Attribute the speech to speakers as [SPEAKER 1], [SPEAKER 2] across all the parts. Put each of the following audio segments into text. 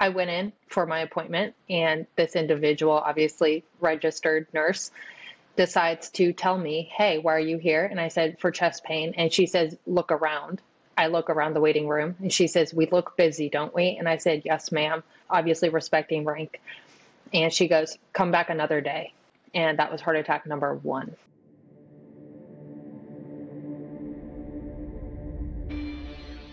[SPEAKER 1] I went in for my appointment, and this individual, obviously registered nurse, decides to tell me, Hey, why are you here? And I said, For chest pain. And she says, Look around. I look around the waiting room and she says, We look busy, don't we? And I said, Yes, ma'am, obviously respecting rank. And she goes, Come back another day. And that was heart attack number one.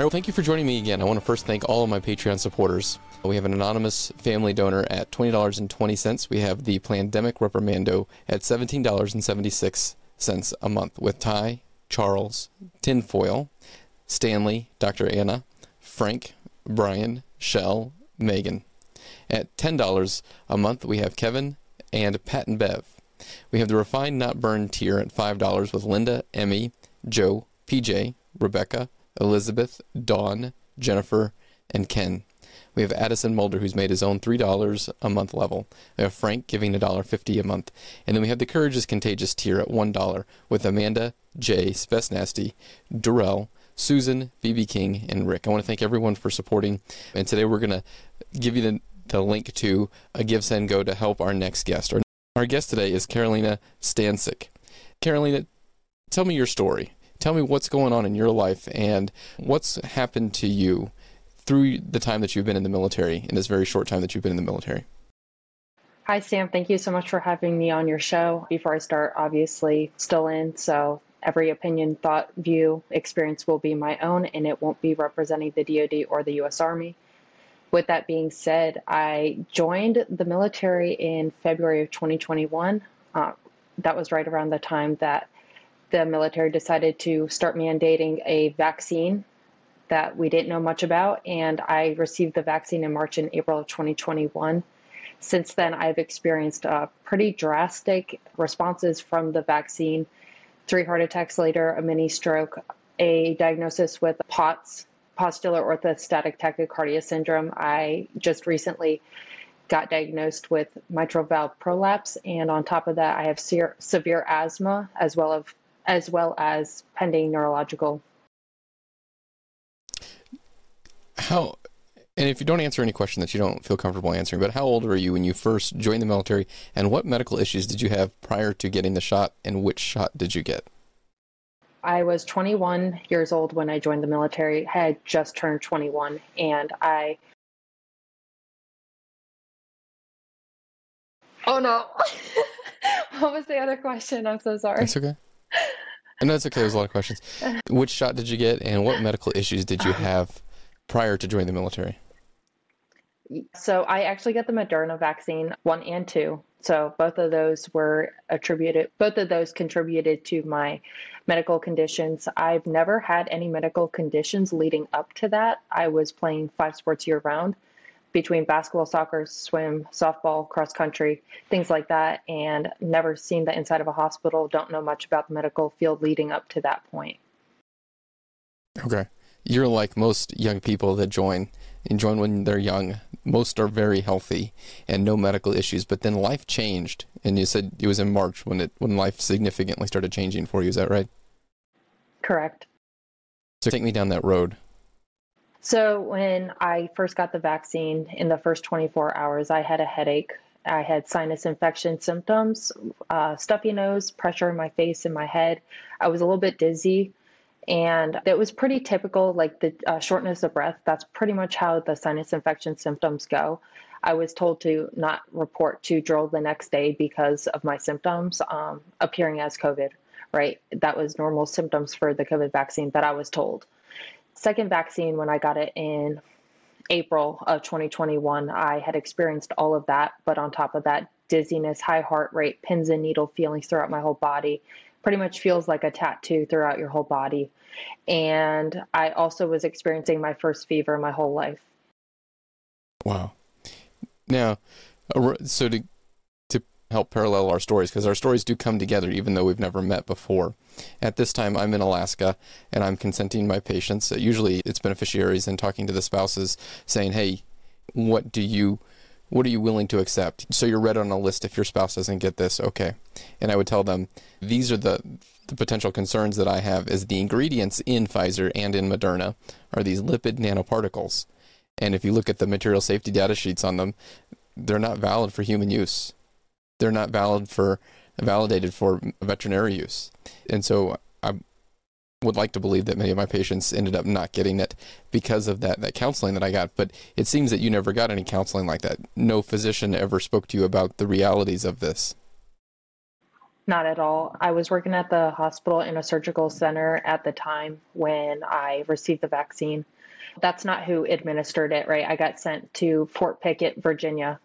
[SPEAKER 2] Right, well, thank you for joining me again. I want to first thank all of my Patreon supporters. We have an anonymous family donor at $20.20. We have the Pandemic Reprimando at $17.76 a month with Ty, Charles, Tinfoil, Stanley, Dr. Anna, Frank, Brian, Shell, Megan. At $10 a month, we have Kevin and Pat and Bev. We have the Refined Not Burned tier at $5 with Linda, Emmy, Joe, PJ, Rebecca, Elizabeth, Dawn, Jennifer, and Ken. We have Addison Mulder, who's made his own $3 a month level. We have Frank giving $1.50 a month. And then we have the Courage is Contagious tier at $1 with Amanda, Jay, Spess Nasty, Durrell, Susan, BB King, and Rick. I want to thank everyone for supporting. And today we're going to give you the, the link to a Give Send Go to help our next guest. Our, our guest today is Karolina Stancik. Karolina, tell me your story. Tell me what's going on in your life and what's happened to you through the time that you've been in the military, in this very short time that you've been in the military.
[SPEAKER 1] Hi, Sam. Thank you so much for having me on your show. Before I start, obviously, still in, so every opinion, thought, view, experience will be my own, and it won't be representing the DoD or the U.S. Army. With that being said, I joined the military in February of 2021. Uh, that was right around the time that the military decided to start mandating a vaccine that we didn't know much about, and I received the vaccine in March and April of 2021. Since then, I've experienced uh, pretty drastic responses from the vaccine. Three heart attacks later, a mini stroke, a diagnosis with POTS, postural orthostatic tachycardia syndrome. I just recently got diagnosed with mitral valve prolapse, and on top of that, I have se- severe asthma as well as as well as pending neurological
[SPEAKER 2] how and if you don't answer any question that you don't feel comfortable answering, but how old were you when you first joined the military, and what medical issues did you have prior to getting the shot, and which shot did you get?
[SPEAKER 1] I was 21 years old when I joined the military. I had just turned 21, and I. Oh no! what was the other question? I'm so sorry.
[SPEAKER 2] That's okay. No, it's okay. There's a lot of questions. Which shot did you get, and what medical issues did you um, have prior to joining the military?
[SPEAKER 1] So I actually got the Moderna vaccine, one and two. So both of those were attributed, both of those contributed to my medical conditions. I've never had any medical conditions leading up to that. I was playing five sports year round between basketball, soccer, swim, softball, cross country, things like that, and never seen the inside of a hospital. Don't know much about the medical field leading up to that point.
[SPEAKER 2] Okay you're like most young people that join and join when they're young. Most are very healthy and no medical issues. But then life changed, and you said it was in March when it when life significantly started changing for you. Is that right?
[SPEAKER 1] Correct.
[SPEAKER 2] So take me down that road.
[SPEAKER 1] So when I first got the vaccine, in the first 24 hours, I had a headache. I had sinus infection symptoms, uh, stuffy nose, pressure in my face and my head. I was a little bit dizzy and it was pretty typical, like the uh, shortness of breath. That's pretty much how the sinus infection symptoms go. I was told to not report to drill the next day because of my symptoms um, appearing as COVID, right? That was normal symptoms for the COVID vaccine that I was told. Second vaccine, when I got it in April of 2021, I had experienced all of that, but on top of that, dizziness, high heart rate, pins and needle feelings throughout my whole body, pretty much feels like a tattoo throughout your whole body. And I also was experiencing my first fever my whole life.
[SPEAKER 2] Wow. Now, so to to help parallel our stories because our stories do come together even though we've never met before. At this time, I'm in Alaska and I'm consenting my patients. Uh, usually, it's beneficiaries and talking to the spouses saying, "Hey, what do you what are you willing to accept? So you're read on a list if your spouse doesn't get this, okay. And I would tell them these are the, the potential concerns that I have is the ingredients in Pfizer and in Moderna are these lipid nanoparticles. And if you look at the material safety data sheets on them, they're not valid for human use. They're not valid for validated for veterinary use. And so I would like to believe that many of my patients ended up not getting it because of that that counseling that I got. But it seems that you never got any counseling like that. No physician ever spoke to you about the realities of this.
[SPEAKER 1] Not at all. I was working at the hospital in a surgical center at the time when I received the vaccine. That's not who administered it, right? I got sent to Fort Pickett, Virginia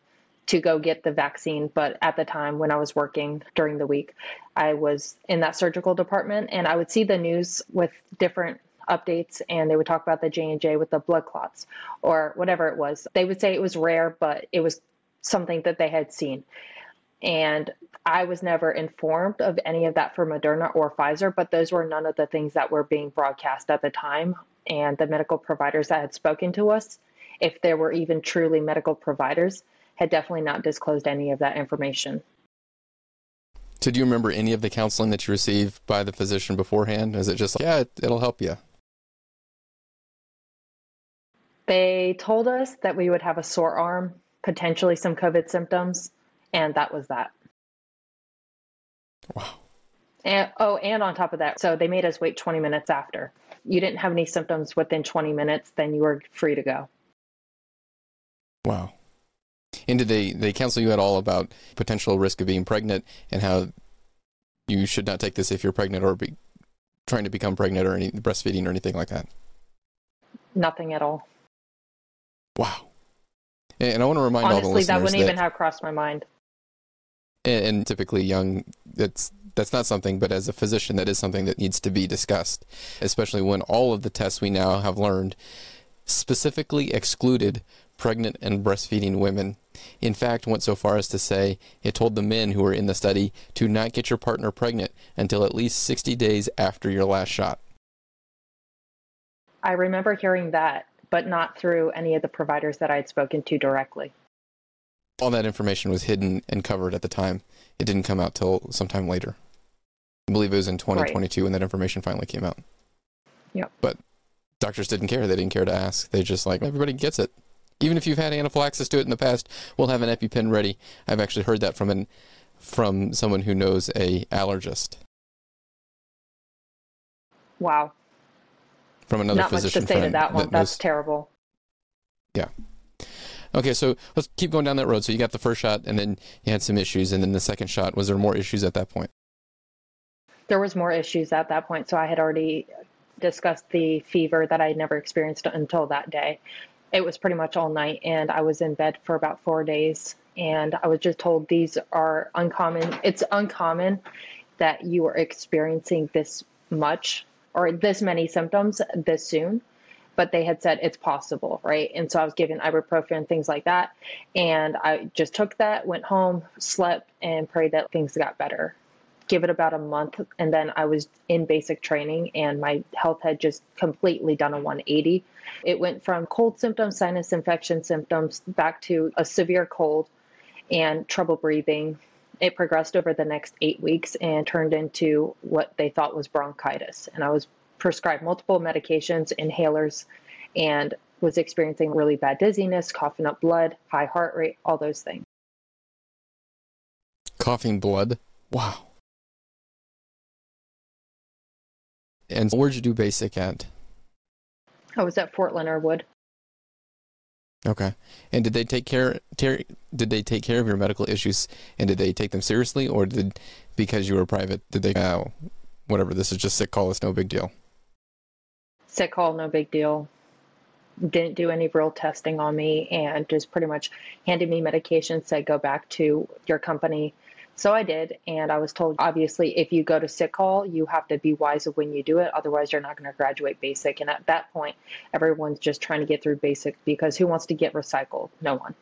[SPEAKER 1] to go get the vaccine. But at the time when I was working during the week, I was in that surgical department and I would see the news with different updates and they would talk about the J&J with the blood clots or whatever it was. They would say it was rare, but it was something that they had seen. And I was never informed of any of that for Moderna or Pfizer, but those were none of the things that were being broadcast at the time. And the medical providers that had spoken to us, if there were even truly medical providers, had definitely not disclosed any of that information.
[SPEAKER 2] So, do you remember any of the counseling that you received by the physician beforehand? Is it just like, yeah, it, it'll help you?
[SPEAKER 1] They told us that we would have a sore arm, potentially some COVID symptoms, and that was that.
[SPEAKER 2] Wow.
[SPEAKER 1] And, oh, and on top of that, so they made us wait 20 minutes after. You didn't have any symptoms within 20 minutes, then you were free to go.
[SPEAKER 2] Wow. And did they, they counsel you at all about potential risk of being pregnant and how you should not take this if you're pregnant or be trying to become pregnant or any breastfeeding or anything like that?
[SPEAKER 1] Nothing at all.
[SPEAKER 2] Wow. And I want to remind
[SPEAKER 1] Honestly,
[SPEAKER 2] all the listeners
[SPEAKER 1] that wouldn't even have crossed my mind.
[SPEAKER 2] And, and typically, young, that's that's not something, but as a physician, that is something that needs to be discussed, especially when all of the tests we now have learned specifically excluded pregnant and breastfeeding women. In fact, went so far as to say it told the men who were in the study to not get your partner pregnant until at least 60 days after your last shot.
[SPEAKER 1] I remember hearing that, but not through any of the providers that I had spoken to directly.
[SPEAKER 2] All that information was hidden and covered at the time. It didn't come out till sometime later. I believe it was in 2022 right. when that information finally came out.
[SPEAKER 1] Yep.
[SPEAKER 2] But doctors didn't care. They didn't care to ask. They just like everybody gets it. Even if you've had anaphylaxis to it in the past, we'll have an EpiPen ready. I've actually heard that from an from someone who knows a allergist.
[SPEAKER 1] Wow.
[SPEAKER 2] From another
[SPEAKER 1] Not
[SPEAKER 2] physician
[SPEAKER 1] much to say to that one. That That's knows, terrible.
[SPEAKER 2] Yeah. Okay, so let's keep going down that road. So you got the first shot, and then you had some issues, and then the second shot. Was there more issues at that point?
[SPEAKER 1] There was more issues at that point. So I had already discussed the fever that I had never experienced until that day it was pretty much all night and I was in bed for about four days. And I was just told these are uncommon. It's uncommon that you are experiencing this much or this many symptoms this soon. But they had said it's possible, right? And so I was given ibuprofen, things like that. And I just took that, went home, slept, and prayed that things got better give it about a month and then I was in basic training and my health had just completely done a 180. It went from cold symptoms, sinus infection symptoms back to a severe cold and trouble breathing. It progressed over the next 8 weeks and turned into what they thought was bronchitis and I was prescribed multiple medications, inhalers and was experiencing really bad dizziness, coughing up blood, high heart rate, all those things.
[SPEAKER 2] Coughing blood? Wow. And where'd you do basic at?
[SPEAKER 1] I was at Fort Leonard Wood.
[SPEAKER 2] Okay. And did they take care ter- did they take care of your medical issues and did they take them seriously or did because you were private did they oh, whatever this is just sick call it's no big deal.
[SPEAKER 1] Sick call no big deal. Didn't do any real testing on me and just pretty much handed me medication said go back to your company so I did, and I was told obviously if you go to sick call, you have to be wise of when you do it, otherwise you're not going to graduate basic. And at that point, everyone's just trying to get through basic because who wants to get recycled? No one.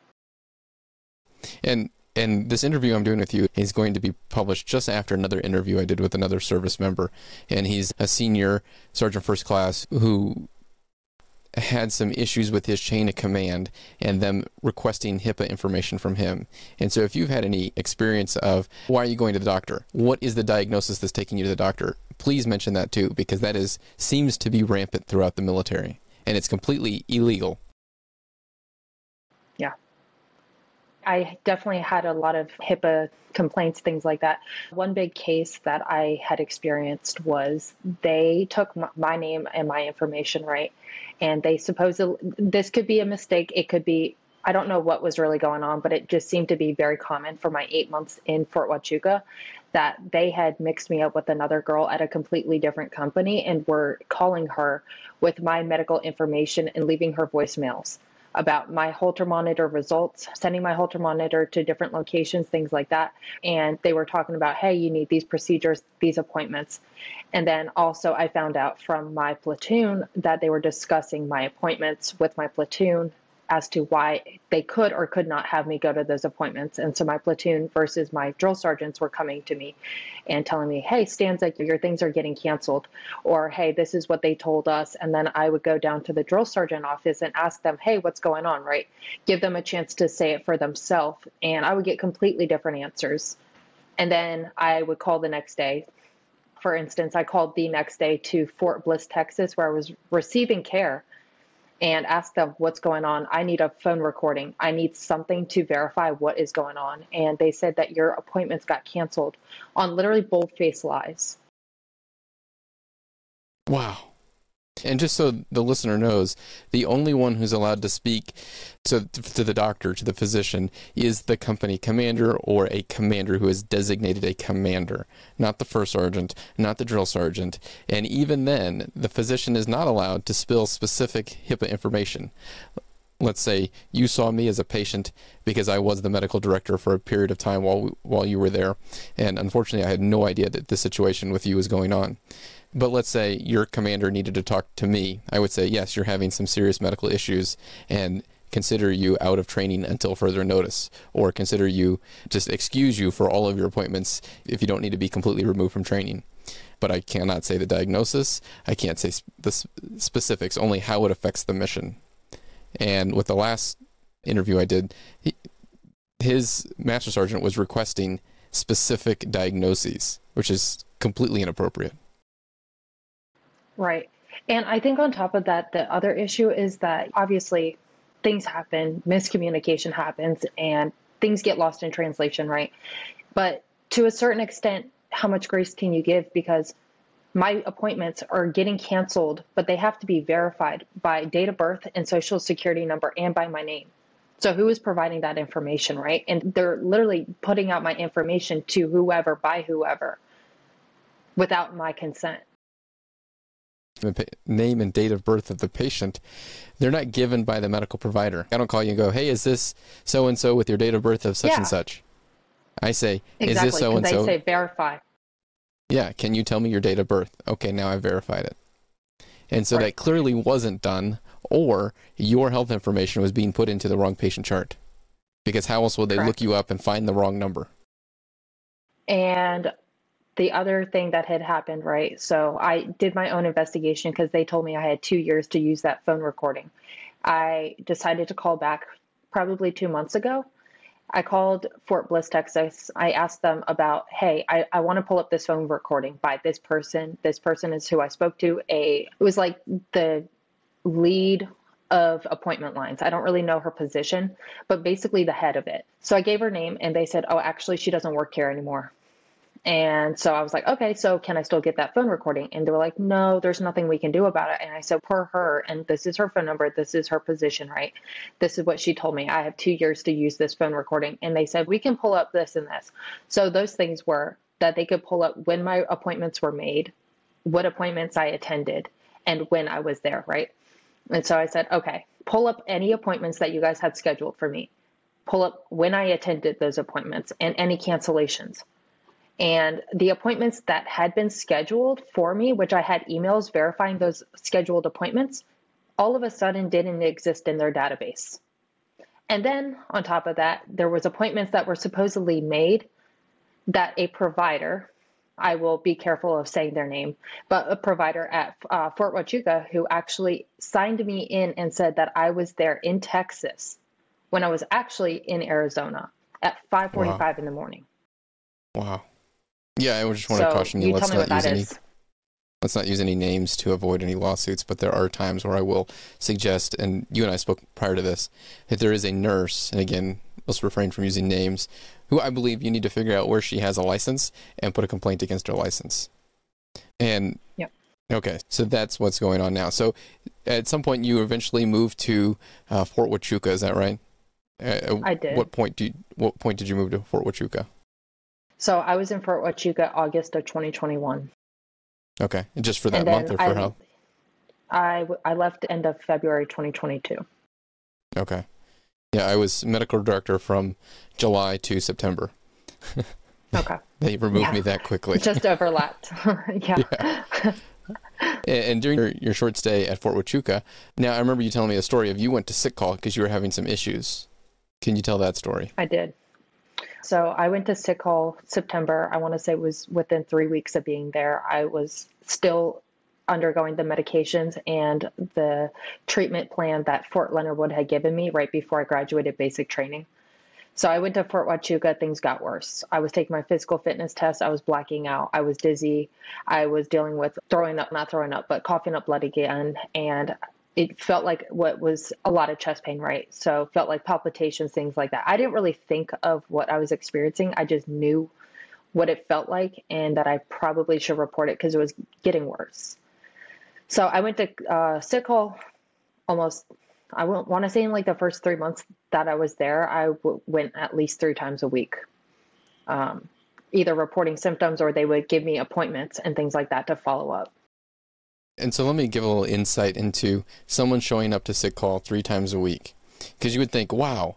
[SPEAKER 2] And and this interview I'm doing with you is going to be published just after another interview I did with another service member. And he's a senior sergeant first class who had some issues with his chain of command and them requesting HIPAA information from him. And so, if you've had any experience of why are you going to the doctor? What is the diagnosis that's taking you to the doctor? Please mention that too, because that is seems to be rampant throughout the military, and it's completely illegal.
[SPEAKER 1] Yeah. I definitely had a lot of HIPAA complaints, things like that. One big case that I had experienced was they took my name and my information, right? And they supposedly, this could be a mistake. It could be, I don't know what was really going on, but it just seemed to be very common for my eight months in Fort Huachuca that they had mixed me up with another girl at a completely different company and were calling her with my medical information and leaving her voicemails about my Holter monitor results, sending my Holter monitor to different locations, things like that. And they were talking about, hey, you need these procedures, these appointments. And then also, I found out from my platoon that they were discussing my appointments with my platoon as to why they could or could not have me go to those appointments. And so my platoon versus my drill sergeants were coming to me and telling me, hey, Stancik, your things are getting canceled. Or, hey, this is what they told us. And then I would go down to the drill sergeant office and ask them, hey, what's going on, right? Give them a chance to say it for themselves. And I would get completely different answers. And then I would call the next day. For instance, I called the next day to Fort Bliss, Texas, where I was receiving care and ask them what's going on. I need a phone recording. I need something to verify what is going on. And they said that your appointments got canceled on literally bold face lies.
[SPEAKER 2] Wow. And just so the listener knows, the only one who's allowed to speak to, to the doctor, to the physician, is the company commander or a commander who is designated a commander, not the first sergeant, not the drill sergeant. And even then, the physician is not allowed to spill specific HIPAA information. Let's say you saw me as a patient because I was the medical director for a period of time while while you were there, and unfortunately, I had no idea that this situation with you was going on but let's say your commander needed to talk to me, I would say, yes, you're having some serious medical issues and consider you out of training until further notice, or consider you just excuse you for all of your appointments if you don't need to be completely removed from training. But I cannot say the diagnosis, I can't say the specifics, only how it affects the mission. And with the last interview I did, he, his master sergeant was requesting specific diagnoses, which is completely inappropriate.
[SPEAKER 1] Right. And I think on top of that, the other issue is that obviously things happen, miscommunication happens, and things get lost in translation, right? But to a certain extent, how much grace can you give? Because my appointments are getting canceled, but they have to be verified by date of birth and social security number and by my name. So who is providing that information, right? And they're literally putting out my information to whoever by whoever without my consent
[SPEAKER 2] the name and date of birth of the patient, they're not given by the medical provider. I don't call you and go, "Hey, is this so and so with your date of birth of such yeah. and such?" I say,
[SPEAKER 1] exactly,
[SPEAKER 2] "Is this so and so?"
[SPEAKER 1] They say verify.
[SPEAKER 2] Yeah, can you tell me your date of birth? Okay, now I verified it. And so right. that clearly wasn't done, or your health information was being put into the wrong patient chart. Because how else would they Correct. look you up and find the wrong number?
[SPEAKER 1] And the other thing that had happened, right? So I did my own investigation because they told me I had two years to use that phone recording. I decided to call back probably two months ago. I called Fort Bliss, Texas. I asked them about, hey, I, I want to pull up this phone recording by this person. This person is who I spoke to. A it was like the lead of appointment lines. I don't really know her position, but basically the head of it. So I gave her name and they said, oh, actually, she doesn't work here anymore. And so I was like, okay, so can I still get that phone recording? And they were like, no, there's nothing we can do about it. And I said, per her, and this is her phone number, this is her position, right? This is what she told me. I have two years to use this phone recording. And they said, we can pull up this and this. So those things were that they could pull up when my appointments were made, what appointments I attended, and when I was there, right? And so I said, okay, pull up any appointments that you guys had scheduled for me. Pull up when I attended those appointments and any cancellations and the appointments that had been scheduled for me, which I had emails verifying those scheduled appointments, all of a sudden didn't exist in their database. And then on top of that, there was appointments that were supposedly made that a provider, I will be careful of saying their name, but a provider at uh, Fort Huachuca who actually signed me in and said that I was there in Texas when I was actually in Arizona at 5:45 wow. in the morning.
[SPEAKER 2] Wow. Yeah, I just want so to caution you.
[SPEAKER 1] you
[SPEAKER 2] let's
[SPEAKER 1] not
[SPEAKER 2] use
[SPEAKER 1] any.
[SPEAKER 2] Is. Let's not use any names to avoid any lawsuits, but there are times where I will suggest, and you and I spoke prior to this, that there is a nurse, and again, let's refrain from using names, who I believe you need to figure out where she has a license and put a complaint against her license. And
[SPEAKER 1] yep.
[SPEAKER 2] okay, so that's what's going on now. So at some point, you eventually moved to uh, Fort Huachuca. Is that right?
[SPEAKER 1] Uh, I did.
[SPEAKER 2] What point do you, what point did you move to Fort Huachuca?
[SPEAKER 1] So I was in Fort Huachuca August of 2021.
[SPEAKER 2] Okay, and just for that month or for
[SPEAKER 1] I,
[SPEAKER 2] how?
[SPEAKER 1] I I left end of February 2022.
[SPEAKER 2] Okay, yeah, I was medical director from July to September.
[SPEAKER 1] okay.
[SPEAKER 2] they removed yeah. me that quickly.
[SPEAKER 1] Just overlapped. yeah. yeah.
[SPEAKER 2] and during your, your, short stay at Fort Huachuca, now I remember you telling me a story of you went to sick call because you were having some issues. Can you tell that story?
[SPEAKER 1] I did. So I went to sick call September. I want to say it was within three weeks of being there. I was still undergoing the medications and the treatment plan that Fort Leonard Wood had given me right before I graduated basic training. So I went to Fort Huachuca, things got worse. I was taking my physical fitness test, I was blacking out, I was dizzy, I was dealing with throwing up, not throwing up, but coughing up blood again. And it felt like what was a lot of chest pain, right? So felt like palpitations, things like that. I didn't really think of what I was experiencing. I just knew what it felt like and that I probably should report it because it was getting worse. So I went to uh, sick call almost, I want to say in like the first three months that I was there, I w- went at least three times a week, um, either reporting symptoms or they would give me appointments and things like that to follow up.
[SPEAKER 2] And so let me give a little insight into someone showing up to sick call three times a week. Because you would think, wow,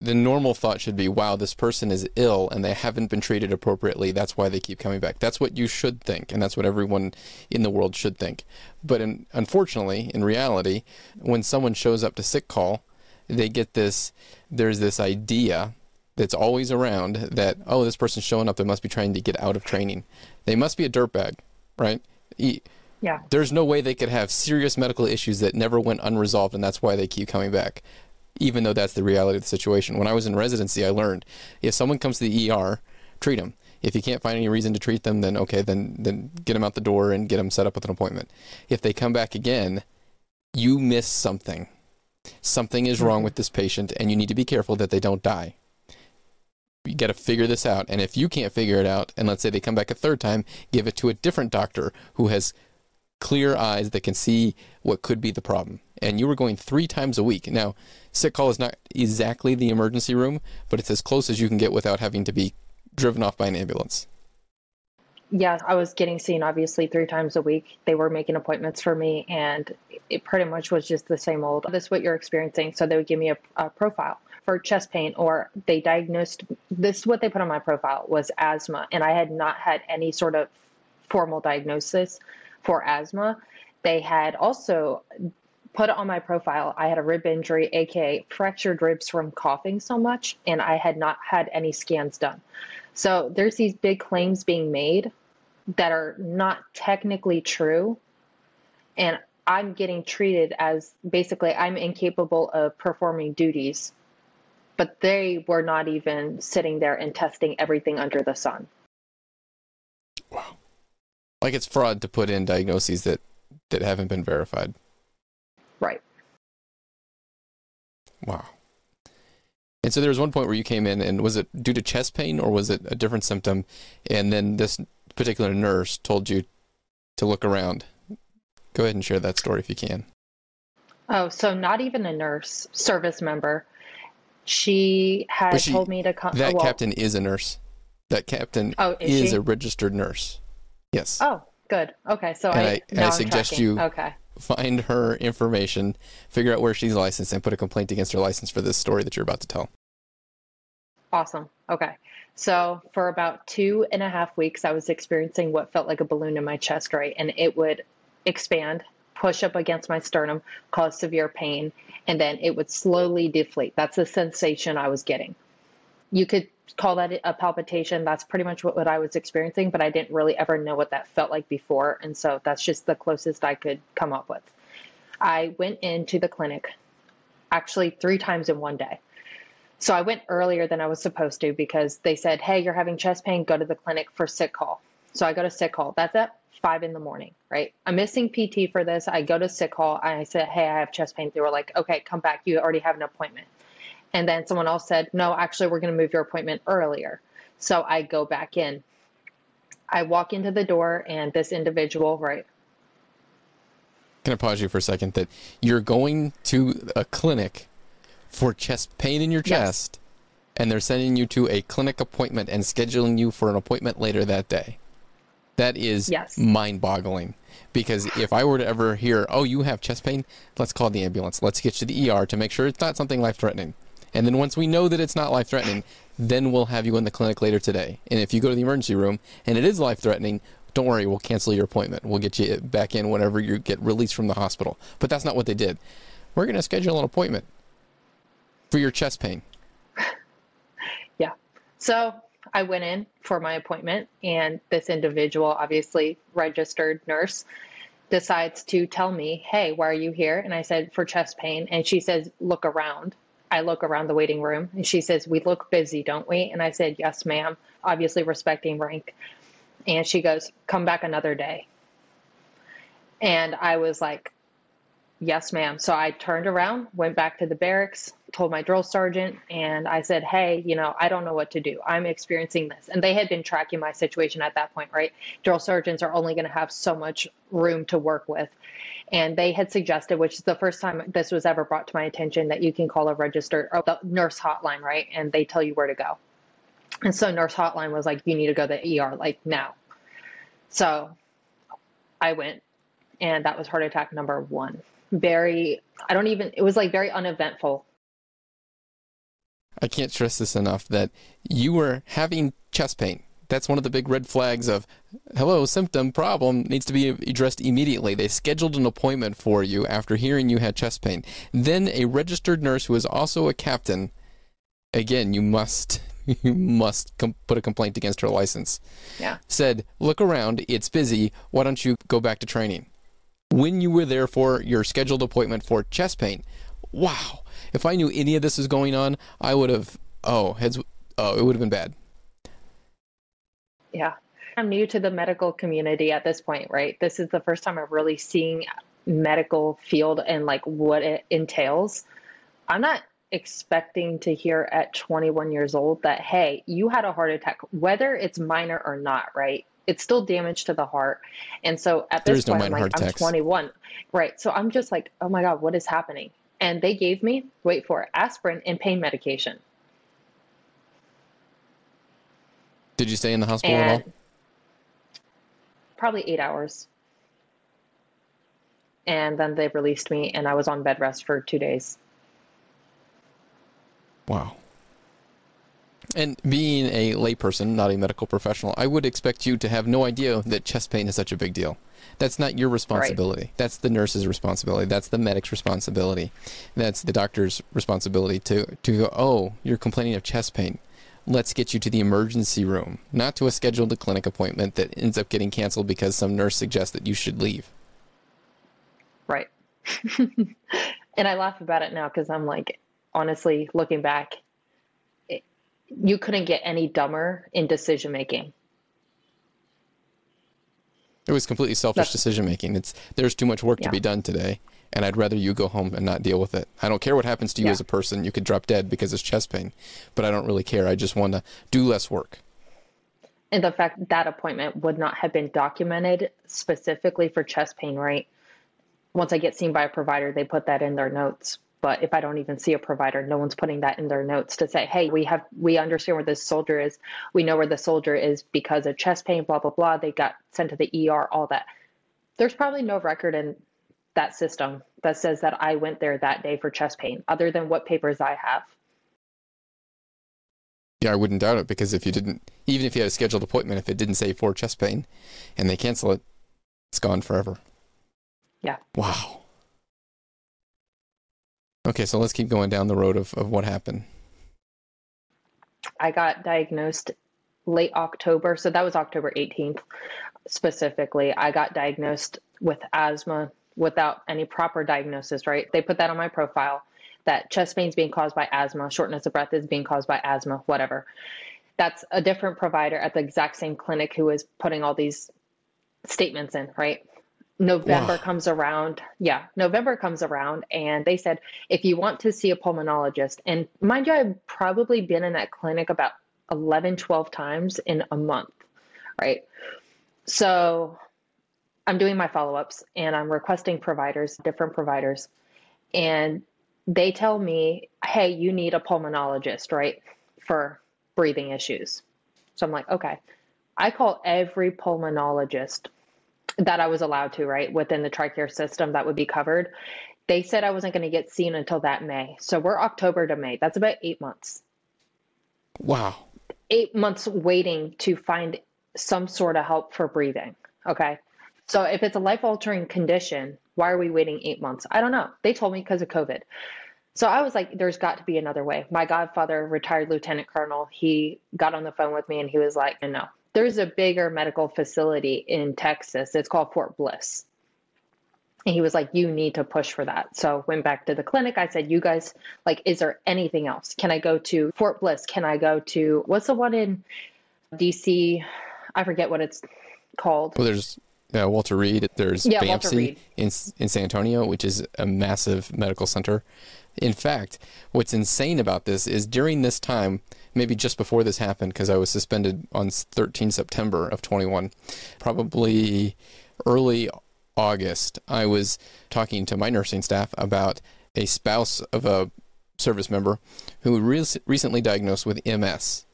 [SPEAKER 2] the normal thought should be, wow, this person is ill and they haven't been treated appropriately. That's why they keep coming back. That's what you should think. And that's what everyone in the world should think. But in, unfortunately, in reality, when someone shows up to sick call, they get this, there's this idea that's always around that, oh, this person's showing up. They must be trying to get out of training. They must be a dirtbag, right?
[SPEAKER 1] Yeah.
[SPEAKER 2] There's no way they could have serious medical issues that never went unresolved, and that's why they keep coming back, even though that's the reality of the situation. When I was in residency, I learned if someone comes to the ER, treat them. If you can't find any reason to treat them, then okay, then then get them out the door and get them set up with an appointment. If they come back again, you miss something. Something is wrong with this patient, and you need to be careful that they don't die. You got to figure this out. And if you can't figure it out, and let's say they come back a third time, give it to a different doctor who has clear eyes that can see what could be the problem. And you were going three times a week. Now, sick call is not exactly the emergency room, but it's as close as you can get without having to be driven off by an ambulance.
[SPEAKER 1] Yeah, I was getting seen obviously three times a week. They were making appointments for me, and it pretty much was just the same old. This is what you're experiencing. So they would give me a, a profile for chest pain, or they diagnosed this is what they put on my profile was asthma, and I had not had any sort of formal diagnosis for asthma. They had also put on my profile I had a rib injury, aka fractured ribs from coughing so much, and I had not had any scans done. So there's these big claims being made that are not technically true. And I'm getting treated as basically I'm incapable of performing duties, but they were not even sitting there and testing everything under the sun.
[SPEAKER 2] Like it's fraud to put in diagnoses that that haven't been verified.
[SPEAKER 1] Right.
[SPEAKER 2] Wow. And so there was one point where you came in, and was it due to chest pain or was it a different symptom? And then this particular nurse told you to look around. Go ahead and share that story if you can.
[SPEAKER 1] Oh, so not even a nurse, service member. She had she, told me to come.
[SPEAKER 2] That well, captain is a nurse. That captain
[SPEAKER 1] oh, is,
[SPEAKER 2] is a registered nurse. Yes.
[SPEAKER 1] Oh, good. Okay, so
[SPEAKER 2] and
[SPEAKER 1] I,
[SPEAKER 2] I, I suggest
[SPEAKER 1] tracking.
[SPEAKER 2] you
[SPEAKER 1] okay.
[SPEAKER 2] find her information, figure out where she's licensed, and put a complaint against her license for this story that you're about to tell.
[SPEAKER 1] Awesome. Okay. So for about two and a half weeks, I was experiencing what felt like a balloon in my chest, right? And it would expand push up against my sternum, cause severe pain, and then it would slowly deflate. That's the sensation I was getting. You could call that a palpitation. That's pretty much what, what I was experiencing, but I didn't really ever know what that felt like before. And so that's just the closest I could come up with. I went into the clinic actually three times in one day. So I went earlier than I was supposed to because they said, hey, you're having chest pain, go to the clinic for sick call. So I go to sick call. That's at five in the morning, right? I'm missing PT for this. I go to sick call. I said, hey, I have chest pain. They were like, okay, come back. You already have an appointment. And then someone else said, no, actually, we're going to move your appointment earlier. So I go back in. I walk into the door, and this individual, right?
[SPEAKER 2] Can I pause you for a second? That you're going to a clinic for chest pain in your chest, yes. and they're sending you to a clinic appointment and scheduling you for an appointment later that day. That is yes. mind boggling. Because if I were to ever hear, oh, you have chest pain, let's call the ambulance. Let's get you to the ER to make sure it's not something life threatening. And then once we know that it's not life threatening, then we'll have you in the clinic later today. And if you go to the emergency room and it is life threatening, don't worry, we'll cancel your appointment. We'll get you back in whenever you get released from the hospital. But that's not what they did. We're going to schedule an appointment for your chest pain.
[SPEAKER 1] yeah. So I went in for my appointment, and this individual, obviously registered nurse, decides to tell me, Hey, why are you here? And I said, For chest pain. And she says, Look around. I look around the waiting room and she says, We look busy, don't we? And I said, Yes, ma'am, obviously respecting rank. And she goes, Come back another day. And I was like, Yes, ma'am. So I turned around, went back to the barracks, told my drill sergeant, and I said, Hey, you know, I don't know what to do. I'm experiencing this. And they had been tracking my situation at that point, right? Drill sergeants are only going to have so much room to work with. And they had suggested, which is the first time this was ever brought to my attention, that you can call a registered or the nurse hotline, right? And they tell you where to go. And so nurse hotline was like, you need to go to the ER like now. So I went, and that was heart attack number one. Very, I don't even, it was like very uneventful.
[SPEAKER 2] I can't stress this enough that you were having chest pain that's one of the big red flags of hello symptom problem needs to be addressed immediately. They scheduled an appointment for you after hearing you had chest pain. Then a registered nurse who is also a captain again you must you must com- put a complaint against her license.
[SPEAKER 1] Yeah.
[SPEAKER 2] Said look around. It's busy. Why don't you go back to training? When you were there for your scheduled appointment for chest pain wow. If i knew any of this was going on i would have oh heads oh it would have been bad
[SPEAKER 1] yeah. I'm new to the medical community at this point, right? This is the first time I'm really seeing medical field and like what it entails. I'm not expecting to hear at 21 years old that hey, you had a heart attack, whether it's minor or not, right? It's still damage to the heart. And so at this point, no I'm like, I'm 21. Right. So I'm just like, oh my God, what is happening? And they gave me, wait for it, aspirin and pain medication.
[SPEAKER 2] Did you stay in the hospital and at all?
[SPEAKER 1] Probably eight hours. And then they released me, and I was on bed rest for two days.
[SPEAKER 2] Wow. And being a layperson, not a medical professional, I would expect you to have no idea that chest pain is such a big deal. That's not your responsibility. Right. That's the nurse's responsibility. That's the medic's responsibility. That's the doctor's responsibility to, to go, oh, you're complaining of chest pain let's get you to the emergency room, not to a scheduled clinic appointment that ends up getting canceled because some nurse suggests that you should leave.
[SPEAKER 1] Right. and I laugh about it now because I'm like, honestly, looking back, it, you couldn't get any dumber in decision making.
[SPEAKER 2] It was completely selfish decision making. It's there's too much work yeah. to be done today and I'd rather you go home and not deal with it. I don't care what happens to you yeah. as a person. You could drop dead because it's chest pain, but I don't really care. I just want to do less work.
[SPEAKER 1] And the fact that appointment would not have been documented specifically for chest pain, right? Once I get seen by a provider, they put that in their notes. But if I don't even see a provider, no one's putting that in their notes to say, "Hey, we have we understand where this soldier is. We know where the soldier is because of chest pain, blah blah blah. They got sent to the ER, all that." There's probably no record in that system that says that I went there that day for chest pain, other than what papers I have.
[SPEAKER 2] Yeah, I wouldn't doubt it because if you didn't, even if you had a scheduled appointment, if it didn't say for chest pain and they cancel it, it's gone forever.
[SPEAKER 1] Yeah.
[SPEAKER 2] Wow. Okay, so let's keep going down the road of, of what happened.
[SPEAKER 1] I got diagnosed late October. So that was October 18th specifically. I got diagnosed with asthma without any proper diagnosis, right? They put that on my profile that chest pains being caused by asthma, shortness of breath is being caused by asthma, whatever. That's a different provider at the exact same clinic who is putting all these statements in, right? November wow. comes around. Yeah, November comes around, and they said, if you want to see a pulmonologist, and mind you, I've probably been in that clinic about 11, 12 times in a month, right? So I'm doing my follow ups and I'm requesting providers, different providers, and they tell me, hey, you need a pulmonologist, right, for breathing issues. So I'm like, okay. I call every pulmonologist that I was allowed to, right, within the TRICARE system that would be covered. They said I wasn't going to get seen until that May. So we're October to May. That's about eight months.
[SPEAKER 2] Wow.
[SPEAKER 1] Eight months waiting to find some sort of help for breathing. Okay. So if it's a life altering condition, why are we waiting eight months? I don't know. They told me because of COVID. So I was like, there's got to be another way. My godfather, retired lieutenant colonel, he got on the phone with me and he was like, no, there's a bigger medical facility in Texas. It's called Fort Bliss. And he was like, you need to push for that. So went back to the clinic. I said, you guys, like, is there anything else? Can I go to Fort Bliss? Can I go to what's the one in DC? I forget what it's called.
[SPEAKER 2] Well, there's uh, Walter Reed. There's
[SPEAKER 1] yeah, BAMC
[SPEAKER 2] in in San Antonio, which is a massive medical center. In fact, what's insane about this is during this time, maybe just before this happened, because I was suspended on 13 September of 21, probably early August, I was talking to my nursing staff about a spouse of a service member who re- recently diagnosed with MS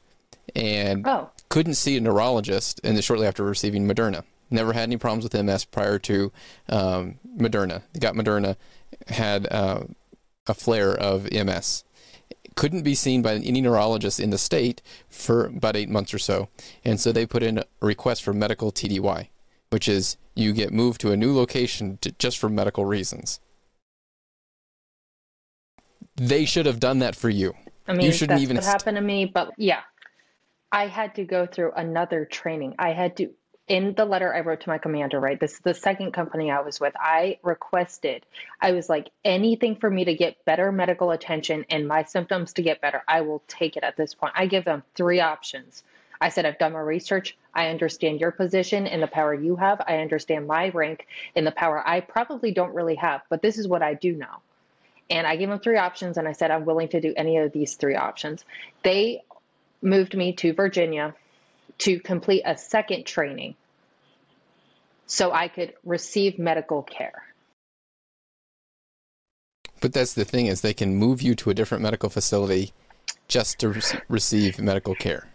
[SPEAKER 2] and
[SPEAKER 1] oh.
[SPEAKER 2] couldn't see a neurologist and shortly after receiving Moderna. Never had any problems with MS prior to um, Moderna. They got Moderna, had uh, a flare of MS. Couldn't be seen by any neurologist in the state for about eight months or so. And so they put in a request for medical TDY, which is you get moved to a new location to, just for medical reasons. They should have done that for you.
[SPEAKER 1] I mean, you shouldn't that's even what happened to me, but yeah, I had to go through another training. I had to in the letter I wrote to my commander, right? This is the second company I was with. I requested, I was like, anything for me to get better medical attention and my symptoms to get better, I will take it at this point. I give them three options. I said, I've done my research. I understand your position and the power you have. I understand my rank and the power I probably don't really have, but this is what I do know. And I gave them three options and I said, I'm willing to do any of these three options. They moved me to Virginia to complete a second training so I could receive medical care.
[SPEAKER 2] But that's the thing is they can move you to a different medical facility just to re- receive medical care.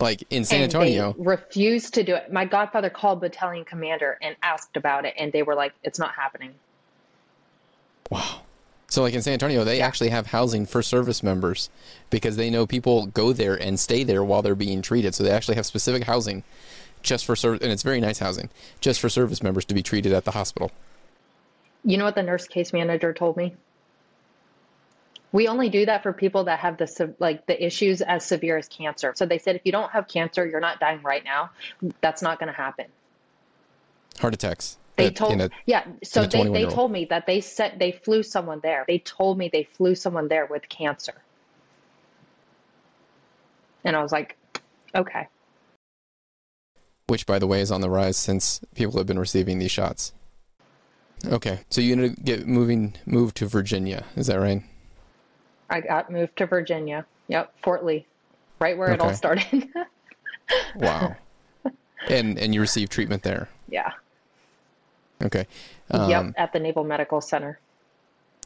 [SPEAKER 2] Like in San
[SPEAKER 1] and
[SPEAKER 2] Antonio,
[SPEAKER 1] refused to do it. My godfather called battalion commander and asked about it, and they were like, "It's not happening."
[SPEAKER 2] Wow. So, like in San Antonio, they yeah. actually have housing for service members because they know people go there and stay there while they're being treated. So they actually have specific housing just for service, and it's very nice housing, just for service members to be treated at the hospital.
[SPEAKER 1] You know what the nurse case manager told me? We only do that for people that have the like the issues as severe as cancer. So they said if you don't have cancer, you're not dying right now. That's not going to happen.
[SPEAKER 2] Heart attacks.
[SPEAKER 1] They told a, yeah. So they, they told me that they set they flew someone there. They told me they flew someone there with cancer. And I was like, okay
[SPEAKER 2] which, by the way, is on the rise since people have been receiving these shots. Okay, so you ended up get moving moved to Virginia, is that right?
[SPEAKER 1] I got moved to Virginia. Yep, Fort Lee, right where okay. it all started.
[SPEAKER 2] wow. And and you received treatment there.
[SPEAKER 1] Yeah.
[SPEAKER 2] Okay.
[SPEAKER 1] Um, yep, at the Naval Medical Center.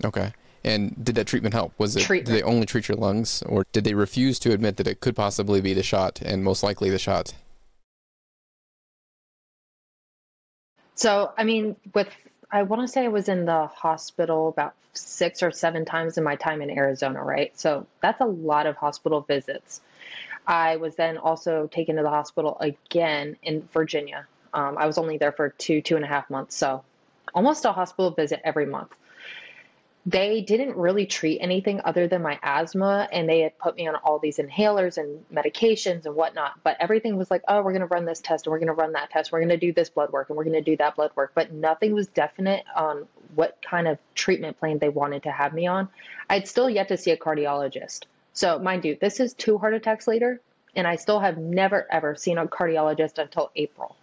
[SPEAKER 2] Okay. And did that treatment help? Was it
[SPEAKER 1] treatment.
[SPEAKER 2] did they only treat your lungs, or did they refuse to admit that it could possibly be the shot and most likely the shot?
[SPEAKER 1] So, I mean, with I want to say I was in the hospital about six or seven times in my time in Arizona, right? So that's a lot of hospital visits. I was then also taken to the hospital again in Virginia. Um, I was only there for two, two and a half months. So almost a hospital visit every month. They didn't really treat anything other than my asthma, and they had put me on all these inhalers and medications and whatnot. But everything was like, oh, we're going to run this test and we're going to run that test. We're going to do this blood work and we're going to do that blood work. But nothing was definite on what kind of treatment plan they wanted to have me on. I'd still yet to see a cardiologist. So, mind you, this is two heart attacks later, and I still have never ever seen a cardiologist until April.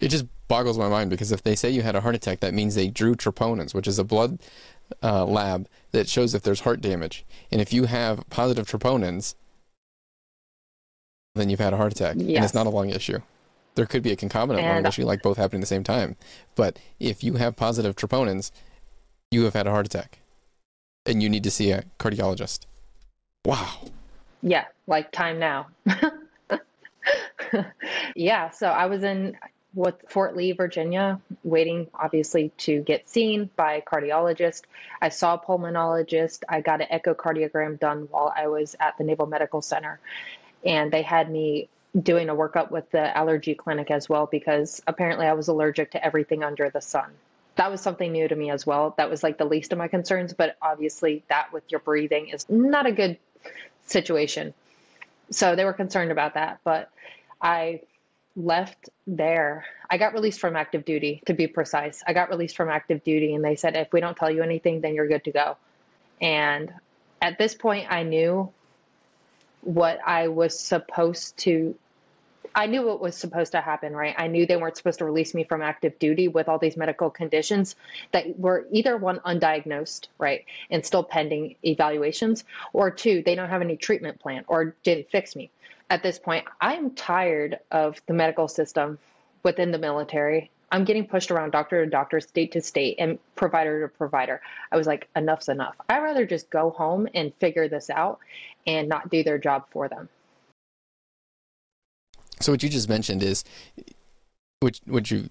[SPEAKER 2] It just boggles my mind because if they say you had a heart attack, that means they drew troponins, which is a blood uh, lab that shows if there's heart damage. And if you have positive troponins, then you've had a heart attack. Yes. And it's not a lung issue. There could be a concomitant and, lung issue, like both happening at the same time. But if you have positive troponins, you have had a heart attack. And you need to see a cardiologist. Wow.
[SPEAKER 1] Yeah, like time now. yeah, so I was in with Fort Lee, Virginia, waiting obviously to get seen by a cardiologist. I saw a pulmonologist. I got an echocardiogram done while I was at the Naval Medical Center. And they had me doing a workup with the allergy clinic as well because apparently I was allergic to everything under the sun. That was something new to me as well. That was like the least of my concerns, but obviously, that with your breathing is not a good situation. So they were concerned about that. But I left there. I got released from active duty, to be precise. I got released from active duty, and they said, if we don't tell you anything, then you're good to go. And at this point, I knew what I was supposed to. I knew what was supposed to happen, right? I knew they weren't supposed to release me from active duty with all these medical conditions that were either one undiagnosed, right, and still pending evaluations, or two, they don't have any treatment plan or didn't fix me at this point, I'm tired of the medical system within the military. I'm getting pushed around doctor to doctor, state to state, and provider to provider. I was like, enough's enough. I'd rather just go home and figure this out and not do their job for them.
[SPEAKER 2] So what you just mentioned is, which which you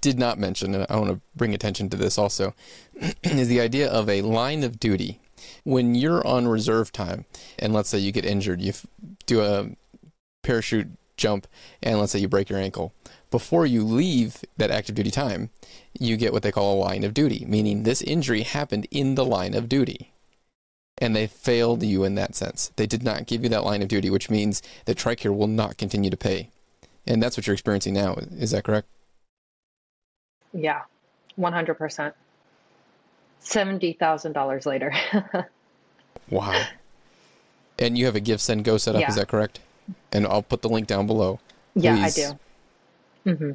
[SPEAKER 2] did not mention, and I want to bring attention to this also, is the idea of a line of duty. When you're on reserve time, and let's say you get injured, you do a parachute jump and let's say you break your ankle. Before you leave that active duty time you get what they call a line of duty meaning this injury happened in the line of duty. And they failed you in that sense. They did not give you that line of duty which means that tricare will not continue to pay. And that's what you're experiencing now. Is that correct?
[SPEAKER 1] Yeah. 100% $70000 later.
[SPEAKER 2] Wow. And you have a GiveSendGo set up yeah. is that correct and I'll put the link down below.
[SPEAKER 1] Please, yeah, I do. Mm-hmm.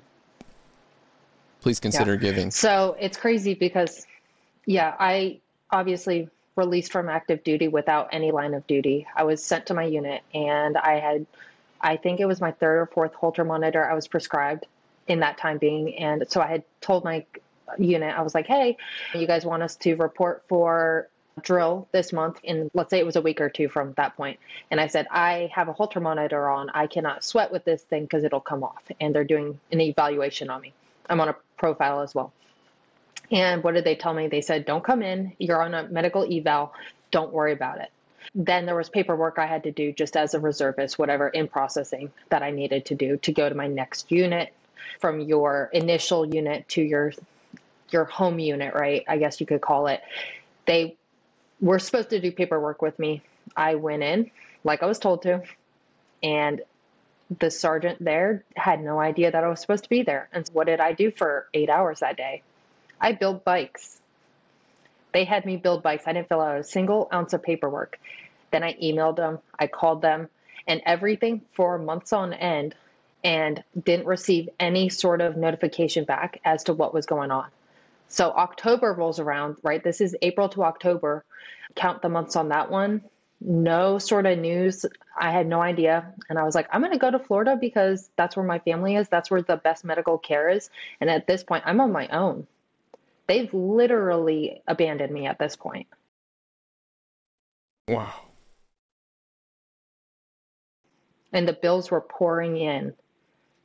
[SPEAKER 2] Please consider yeah. giving.
[SPEAKER 1] So it's crazy because, yeah, I obviously released from active duty without any line of duty. I was sent to my unit, and I had, I think it was my third or fourth Holter monitor I was prescribed in that time being, and so I had told my unit, I was like, hey, you guys want us to report for drill this month and let's say it was a week or two from that point. And i said i have a holter monitor on. I cannot sweat with this thing because it'll come off. And they're doing an evaluation on me. I'm on a profile as well. And what did they tell me? They said don't come in. You're on a medical eval. Don't worry about it. Then there was paperwork i had to do just as a reservist whatever in processing that i needed to do to go to my next unit. From your initial unit to your your home unit right i guess you could call it. They were supposed to do paperwork with me. I went in like I was told to, and the sergeant there had no idea that I was supposed to be there. And what did I do for eight hours that day? I built bikes. They had me build bikes. I didn't fill out a single ounce of paperwork. Then I emailed them, I called them, and everything for months on end, and didn't receive any sort of notification back as to what was going on. So October rolls around, right? This is April to October. Count the months on that one. No sort of news. I had no idea. And I was like, I'm going to go to Florida because that's where my family is. That's where the best medical care is. And at this point, I'm on my own. They've literally abandoned me at this point.
[SPEAKER 2] Wow.
[SPEAKER 1] And the bills were pouring in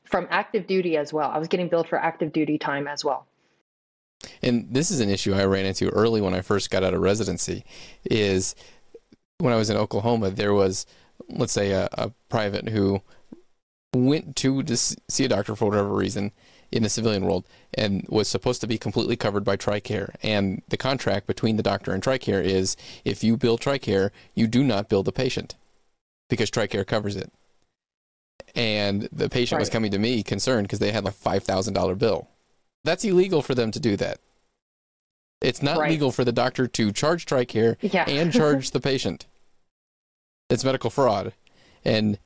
[SPEAKER 1] from active duty as well. I was getting billed for active duty time as well
[SPEAKER 2] and this is an issue I ran into early when I first got out of residency, is when I was in Oklahoma, there was, let's say, a, a private who went to to see a doctor for whatever reason, in the civilian world and was supposed to be completely covered by TRICARE. And the contract between the doctor and TRICARE is if you bill TRICARE, you do not bill the patient because TRICARE covers it. And the patient right. was coming to me concerned because they had like $5,000 bill. That's illegal for them to do that. It's not right. legal for the doctor to charge TRICARE yeah. and charge the patient. It's medical fraud. And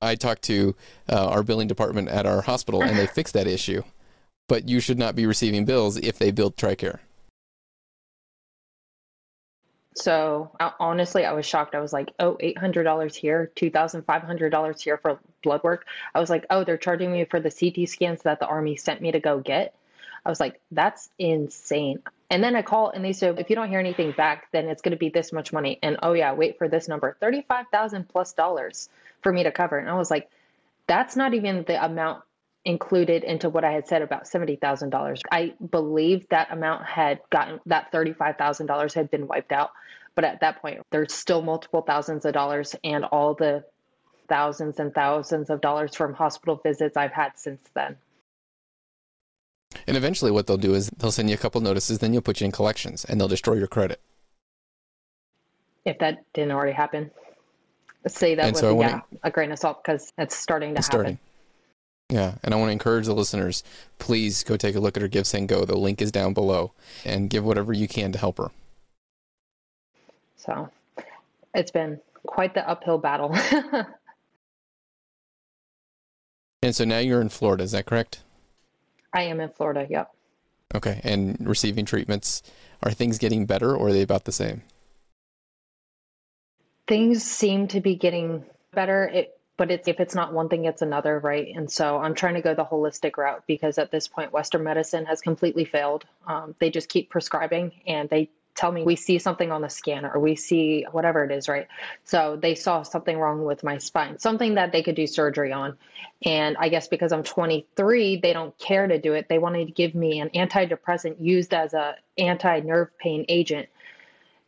[SPEAKER 2] I talked to uh, our billing department at our hospital and they fixed that issue. But you should not be receiving bills if they billed TRICARE.
[SPEAKER 1] So honestly, I was shocked. I was like, oh, $800 here, $2,500 here for blood work. I was like, oh, they're charging me for the CT scans that the Army sent me to go get. I was like, that's insane. And then I call and they say, if you don't hear anything back, then it's going to be this much money. And oh, yeah, wait for this number 35,000 plus dollars for me to cover. And I was like, that's not even the amount included into what I had said about $70,000. I believe that amount had gotten, that $35,000 had been wiped out. But at that point, there's still multiple thousands of dollars and all the thousands and thousands of dollars from hospital visits I've had since then.
[SPEAKER 2] And eventually, what they'll do is they'll send you a couple notices, then you'll put you in collections, and they'll destroy your credit.
[SPEAKER 1] If that didn't already happen, say that and with so yeah, a grain of salt because it's starting to it's happen. Starting.
[SPEAKER 2] Yeah, and I want to encourage the listeners, please go take a look at her GiveSendGo. The link is down below, and give whatever you can to help her.
[SPEAKER 1] So, it's been quite the uphill battle.
[SPEAKER 2] and so now you're in Florida, is that correct?
[SPEAKER 1] I am in Florida, yep.
[SPEAKER 2] Okay, and receiving treatments. Are things getting better or are they about the same?
[SPEAKER 1] Things seem to be getting better. It, but it's, if it's not one thing, it's another, right? And so I'm trying to go the holistic route because at this point, Western medicine has completely failed. Um, they just keep prescribing and they tell me we see something on the scanner or we see whatever it is, right? So they saw something wrong with my spine, something that they could do surgery on. And I guess because I'm 23, they don't care to do it. They wanted to give me an antidepressant used as a anti-nerve pain agent.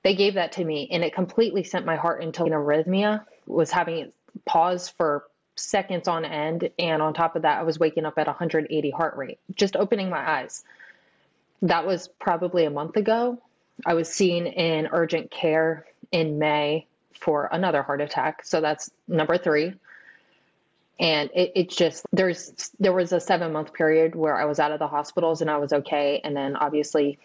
[SPEAKER 1] They gave that to me and it completely sent my heart into an arrhythmia, was having pause for seconds on end. And on top of that, I was waking up at 180 heart rate, just opening my eyes. That was probably a month ago I was seen in urgent care in May for another heart attack. So that's number three. And it, it just there's there was a seven month period where I was out of the hospitals and I was okay. And then obviously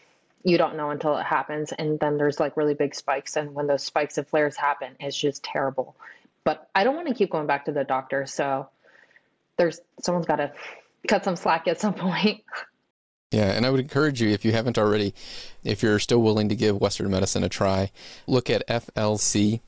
[SPEAKER 1] you don't know until it happens. And then there's like really big spikes. And when those spikes and flares happen, it's just terrible. But I don't want to keep going back to the doctor. So there's someone's got to cut some slack at some point.
[SPEAKER 2] Yeah, and I would encourage you, if you haven't already, if you're still willing to give Western medicine a try, look at FLC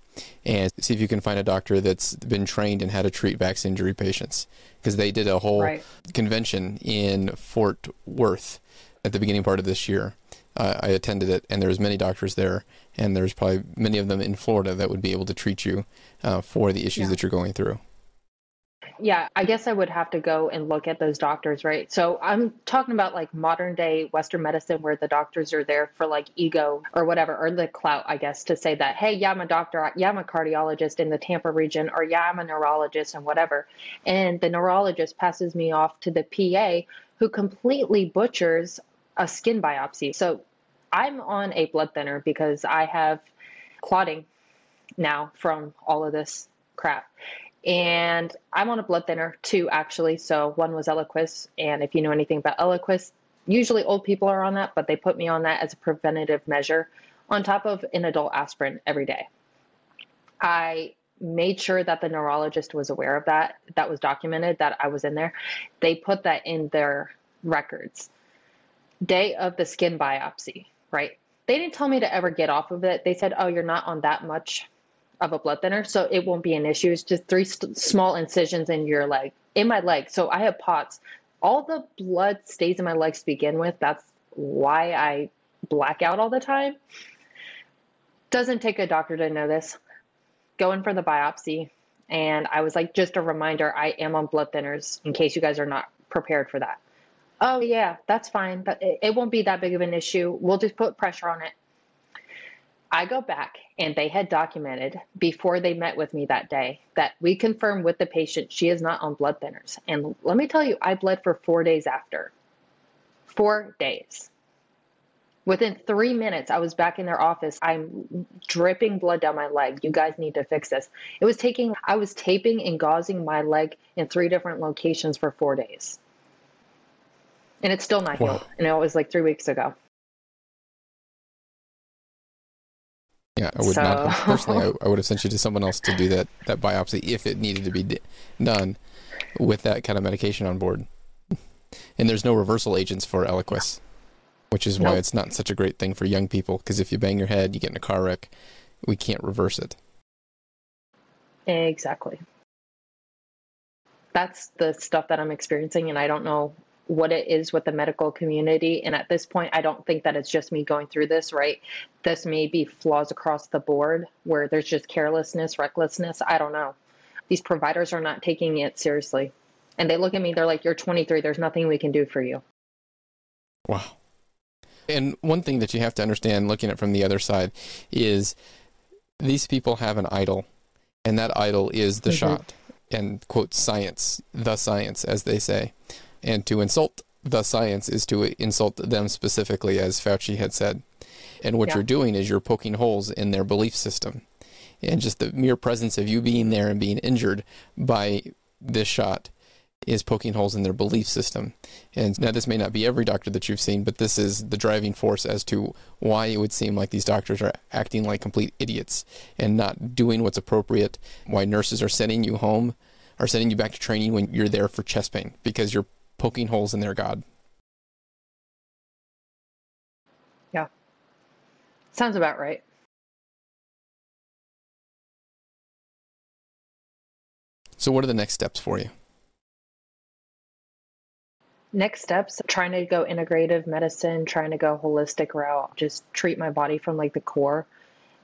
[SPEAKER 2] and see if you can find a doctor that's been trained in how to treat VAX injury patients. Because they did a whole right. convention in Fort Worth at the beginning part of this year. Uh, I attended it, and there was many doctors there, and there's probably many of them in Florida that would be able to treat you uh, for the issues yeah. that you're going through.
[SPEAKER 1] Yeah, I guess I would have to go and look at those doctors, right? So I'm talking about like modern day Western medicine where the doctors are there for like ego or whatever, or the clout, I guess, to say that, hey, yeah, I'm a doctor, yeah, I'm a cardiologist in the Tampa region, or yeah, I'm a neurologist and whatever. And the neurologist passes me off to the PA who completely butchers a skin biopsy. So I'm on a blood thinner because I have clotting now from all of this crap. And I'm on a blood thinner too, actually. So one was Eliquis. And if you know anything about Eliquis, usually old people are on that, but they put me on that as a preventative measure on top of an adult aspirin every day. I made sure that the neurologist was aware of that. That was documented that I was in there. They put that in their records. Day of the skin biopsy, right? They didn't tell me to ever get off of it. They said, oh, you're not on that much of a blood thinner, so it won't be an issue. It's just three st- small incisions in your leg, in my leg. So I have POTS. All the blood stays in my legs to begin with. That's why I black out all the time. Doesn't take a doctor to know this. Going for the biopsy, and I was like, just a reminder, I am on blood thinners in case you guys are not prepared for that. Oh yeah, that's fine, but it, won't be that big of an issue. We'll just put pressure on it I go back and they had documented before they met with me that day that we confirmed with the patient she is not on blood thinners. And let me tell you, I bled for four days after. Four days. Within three minutes, I was back in their office. I'm dripping blood down my leg. You guys need to fix this. It was taking, I was taping and gauzing my leg in three different locations for four days. And it's still not wow. healed. And it was like three weeks ago.
[SPEAKER 2] Yeah, I would so... not personally. I, I, would have sent you to someone else to do that that biopsy if it needed to be done with that kind of medication on board. And there's no reversal agents for Eliquis, which is why nope. it's not such a great thing for young people. Because if you bang your head, you get in a car wreck, we can't reverse it.
[SPEAKER 1] Exactly. That's the stuff that I'm experiencing, and I don't know what it is with the medical community. And at this point, I don't think that it's just me going through this, right? This may be flaws across the board where there's just carelessness, recklessness. I don't know. These providers are not taking it seriously. And they look at me, they're like, You're 23, there's nothing we can do for you.
[SPEAKER 2] Wow. And one thing that you have to understand looking at from the other side is these people have an idol, and that idol is the mm-hmm. shot and quote science, the science, as they say. And to insult the science is to insult them specifically, as Fauci had said. And what yeah. you're doing is you're poking holes in their belief system. And just the mere presence of you being there and being injured by this shot is poking holes in their belief system. And now, this may not be every doctor that you've seen, but this is the driving force as to why it would seem like these doctors are acting like complete idiots and not doing what's appropriate. Why nurses are sending you home, are sending you back to training when you're there for chest pain because you're poking holes in their God.
[SPEAKER 1] Yeah. Sounds about right.
[SPEAKER 2] So, what are the next steps for you?
[SPEAKER 1] Next steps trying to go integrative medicine, trying to go holistic route, just treat my body from like the core.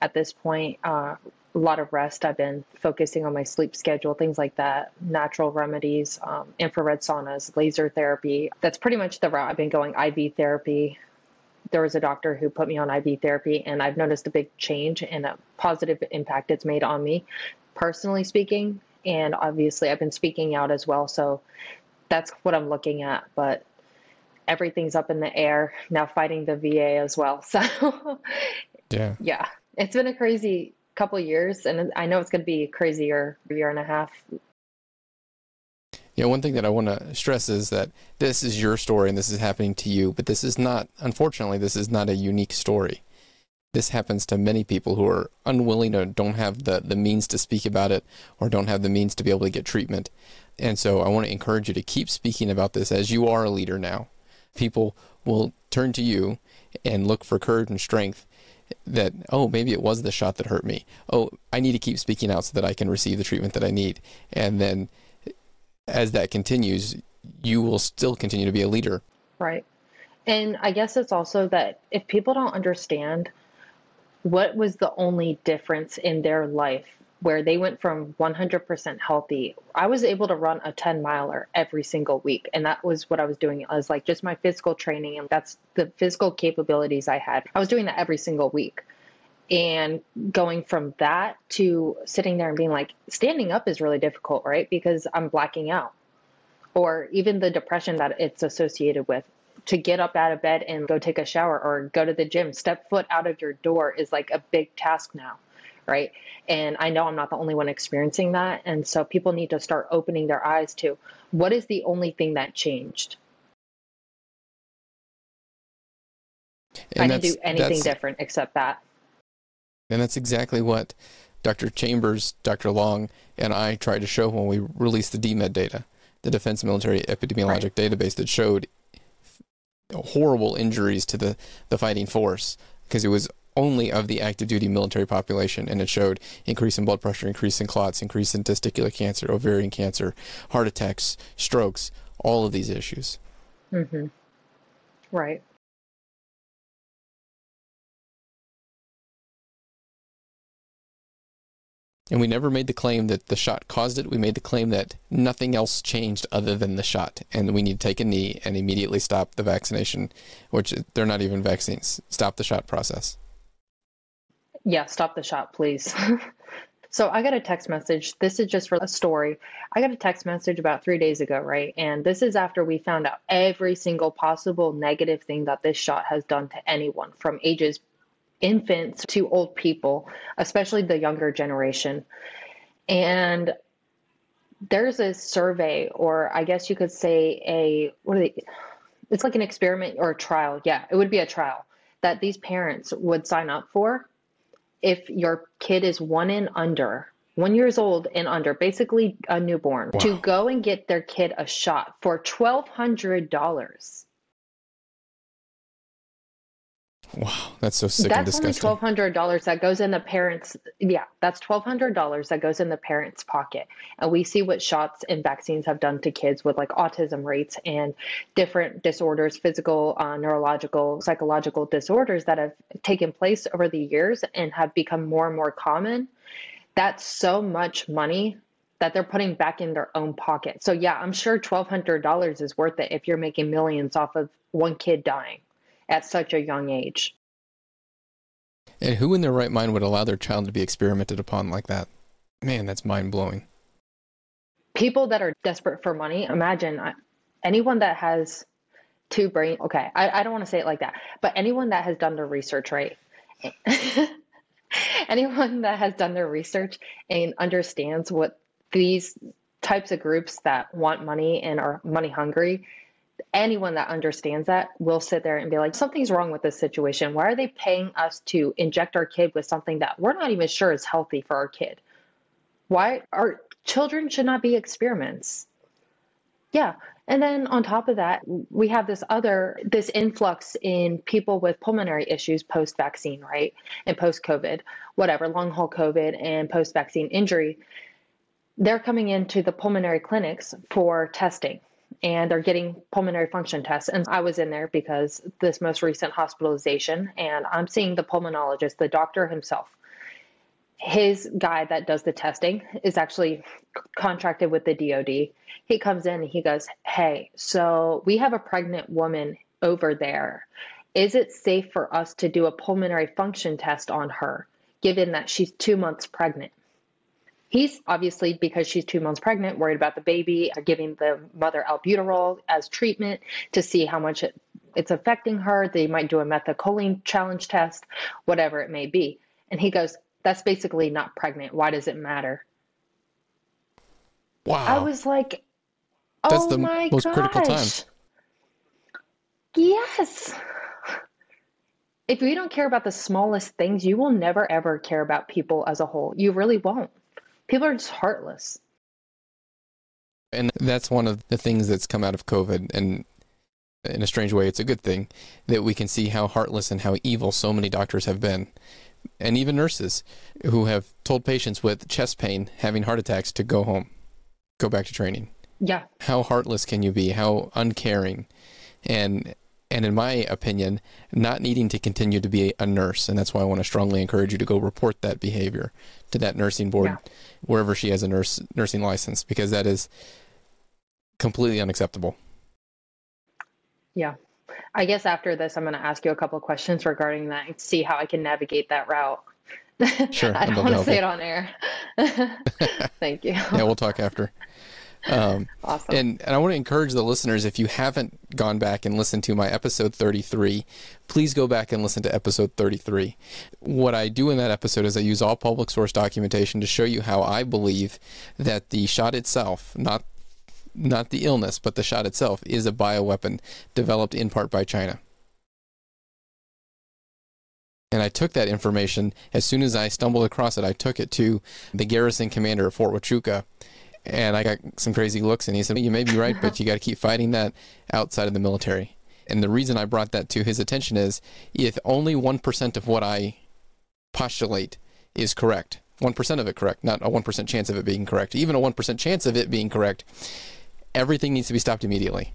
[SPEAKER 1] At this point, uh, a lot of rest. I've been focusing on my sleep schedule, things like that, natural remedies, um, infrared saunas, laser therapy. That's pretty much the route I've been going. IV therapy. There was a doctor who put me on IV therapy, and I've noticed a big change and a positive impact it's made on me, personally speaking. And obviously, I've been speaking out as well. So that's what I'm looking at. But everything's up in the air now, fighting the VA as well. So, yeah. Yeah. It's been a crazy couple years, and I know it's going to be crazier year and a half.
[SPEAKER 2] Yeah, one thing that I want to stress is that this is your story and this is happening to you, but this is not, unfortunately, this is not a unique story. This happens to many people who are unwilling or don't have the, the means to speak about it or don't have the means to be able to get treatment. And so I want to encourage you to keep speaking about this as you are a leader now. People will turn to you and look for courage and strength that oh maybe it was the shot that hurt me. Oh i need to keep speaking out so that i can receive the treatment that i need. And then as that continues you will still continue to be a leader.
[SPEAKER 1] Right. And i guess it's also that if people don't understand what was the only difference in their life where they went from 100% healthy. I was able to run a 10 miler every single week. And that was what I was doing. I was like just my physical training. And that's the physical capabilities I had. I was doing that every single week. And going from that to sitting there and being like, standing up is really difficult, right? Because I'm blacking out. Or even the depression that it's associated with. To get up out of bed and go take a shower or go to the gym, step foot out of your door is like a big task now right? And I know I'm not the only one experiencing that. And so people need to start opening their eyes to what is the only thing that changed? And I didn't do anything different except that.
[SPEAKER 2] And that's exactly what Dr. Chambers, Dr. Long, and I tried to show when we released the DMED data, the Defense Military Epidemiologic right. Database that showed horrible injuries to the, the fighting force because it was only of the active duty military population, and it showed increase in blood pressure, increase in clots, increase in testicular cancer, ovarian cancer, heart attacks, strokes, all of these issues.
[SPEAKER 1] Mm-hmm. Right.
[SPEAKER 2] And we never made the claim that the shot caused it. We made the claim that nothing else changed other than the shot. And we need to take a knee and immediately stop the vaccination, which they're not even vaccines. Stop the shot process.
[SPEAKER 1] Yeah, stop the shot, please. so I got a text message. This is just for a story. I got a text message about three days ago, right? And this is after we found out every single possible negative thing that this shot has done to anyone from ages infants to old people, especially the younger generation. And there's a survey, or I guess you could say a what are they? It's like an experiment or a trial. Yeah, it would be a trial that these parents would sign up for if your kid is one and under, one years old and under, basically a newborn, wow. to go and get their kid a shot for twelve hundred dollars.
[SPEAKER 2] Wow, that's so sick
[SPEAKER 1] that's only twelve hundred dollars that goes in the parents. Yeah, that's twelve hundred dollars that goes in the parents' pocket, and we see what shots and vaccines have done to kids with like autism rates and different disorders, physical, uh, neurological, psychological disorders that have taken place over the years and have become more and more common. That's so much money that they're putting back in their own pocket. So yeah, I'm sure twelve hundred dollars is worth it if you're making millions off of one kid dying at such a young age.
[SPEAKER 2] And who in their right mind would allow their child to be experimented upon like that? Man, that's mind blowing.
[SPEAKER 1] People that are desperate for money, imagine uh, anyone that has two brain. Okay, I, I don't want to say it like that, but anyone that has done their research, right? anyone that has done their research and understands what these types of groups that want money and are money hungry anyone that understands that will sit there and be like, something's wrong with this situation. Why are they paying us to inject our kid with something that we're not even sure is healthy for our kid? Why our children should not be experiments? Yeah. And then on top of that, we have this other this influx in people with pulmonary issues post vaccine, right? And post COVID, whatever, long haul COVID and post vaccine injury. They're coming into the pulmonary clinics for testing and they're getting pulmonary function tests. And I was in there because this most recent hospitalization, and I'm seeing the pulmonologist, the doctor himself. His guy that does the testing is actually contracted with the DoD. He comes in and he goes, Hey, so we have a pregnant woman over there. Is it safe for us to do a pulmonary function test on her, given that she's two months pregnant? He's obviously, because she's two months pregnant, worried about the baby, uh, giving the mother albuterol as treatment to see how much it, it's affecting her. They might do a methacholine challenge test, whatever it may be. And he goes, That's basically not pregnant. Why does it matter?
[SPEAKER 2] Wow.
[SPEAKER 1] I was like, Oh That's the my most gosh. critical time. Yes. If you don't care about the smallest things, you will never ever care about people as a whole. You really won't people are just heartless.
[SPEAKER 2] And that's one of the things that's come out of COVID. And in a strange way, it's a good thing that we can see how heartless and how evil so many doctors have been. And even nurses who have told patients with chest pain, having heart attacks, to go home, go back to training.
[SPEAKER 1] Yeah.
[SPEAKER 2] How heartless can you be? How uncaring? And and in my opinion, not needing to continue to be a nurse. And that's why I want to strongly encourage you to go report that behavior to that nursing board, yeah. wherever she has a nurse nursing license, because that is completely unacceptable.
[SPEAKER 1] Yeah. I guess after this, I'm going to ask you a couple of questions regarding that and see how I can navigate that route.
[SPEAKER 2] Sure.
[SPEAKER 1] I don't want to say it on air. Thank you.
[SPEAKER 2] yeah, we'll talk after.
[SPEAKER 1] Um, awesome.
[SPEAKER 2] And, and I want to encourage the listeners if you haven't gone back and listened to my episode 33, please go back and listen to episode 33. What I do in that episode is I use all public source documentation to show you how I believe that the shot itself, not not the illness, but the shot itself, is a bioweapon developed in part by China. And I took that information as soon as I stumbled across it. I took it to the garrison commander at Fort Huachuca and I got some crazy looks, and he said, You may be right, but you got to keep fighting that outside of the military. And the reason I brought that to his attention is if only 1% of what I postulate is correct, 1% of it correct, not a 1% chance of it being correct, even a 1% chance of it being correct, everything needs to be stopped immediately.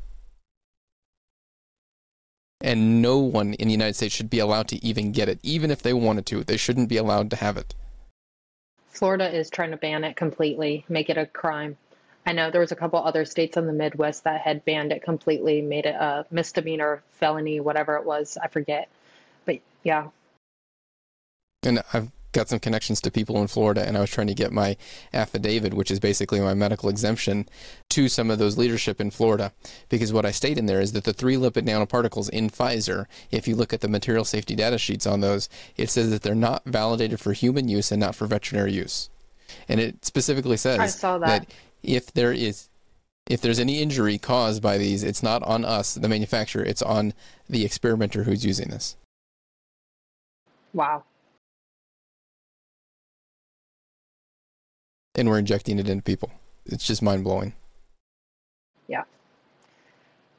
[SPEAKER 2] And no one in the United States should be allowed to even get it, even if they wanted to. They shouldn't be allowed to have it.
[SPEAKER 1] Florida is trying to ban it completely, make it a crime. I know there was a couple other states in the Midwest that had banned it completely, made it a misdemeanor, felony, whatever it was, I forget. But yeah.
[SPEAKER 2] And I've got some connections to people in Florida, and I was trying to get my affidavit, which is basically my medical exemption, to some of those leadership in Florida. Because what I state in there is that the three lipid nanoparticles in Pfizer, if you look at the material safety data sheets on those, it says that they're not validated for human use and not for veterinary use. And it specifically says
[SPEAKER 1] that.
[SPEAKER 2] that if there is if there's any injury caused by these, it's not on us, the manufacturer, it's on the experimenter who's using this.
[SPEAKER 1] Wow.
[SPEAKER 2] And we're injecting it into people. It's just mind blowing.
[SPEAKER 1] Yeah.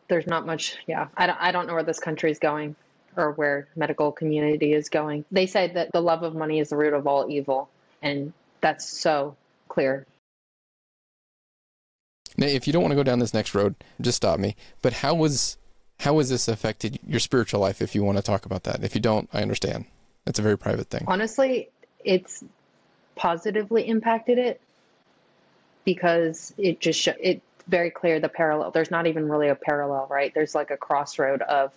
[SPEAKER 1] There's not much, yeah. I don't, I don't know where this country is going or where medical community is going. They say that the love of money is the root of all evil, and that's so clear.
[SPEAKER 2] Now, if you don't want to go down this next road, just stop me. But how was how has this affected your spiritual life? If you want to talk about that, if you don't, I understand. It's a very private thing.
[SPEAKER 1] Honestly, it's positively impacted it because it just sh- it's very clear the parallel. There's not even really a parallel, right? There's like a crossroad of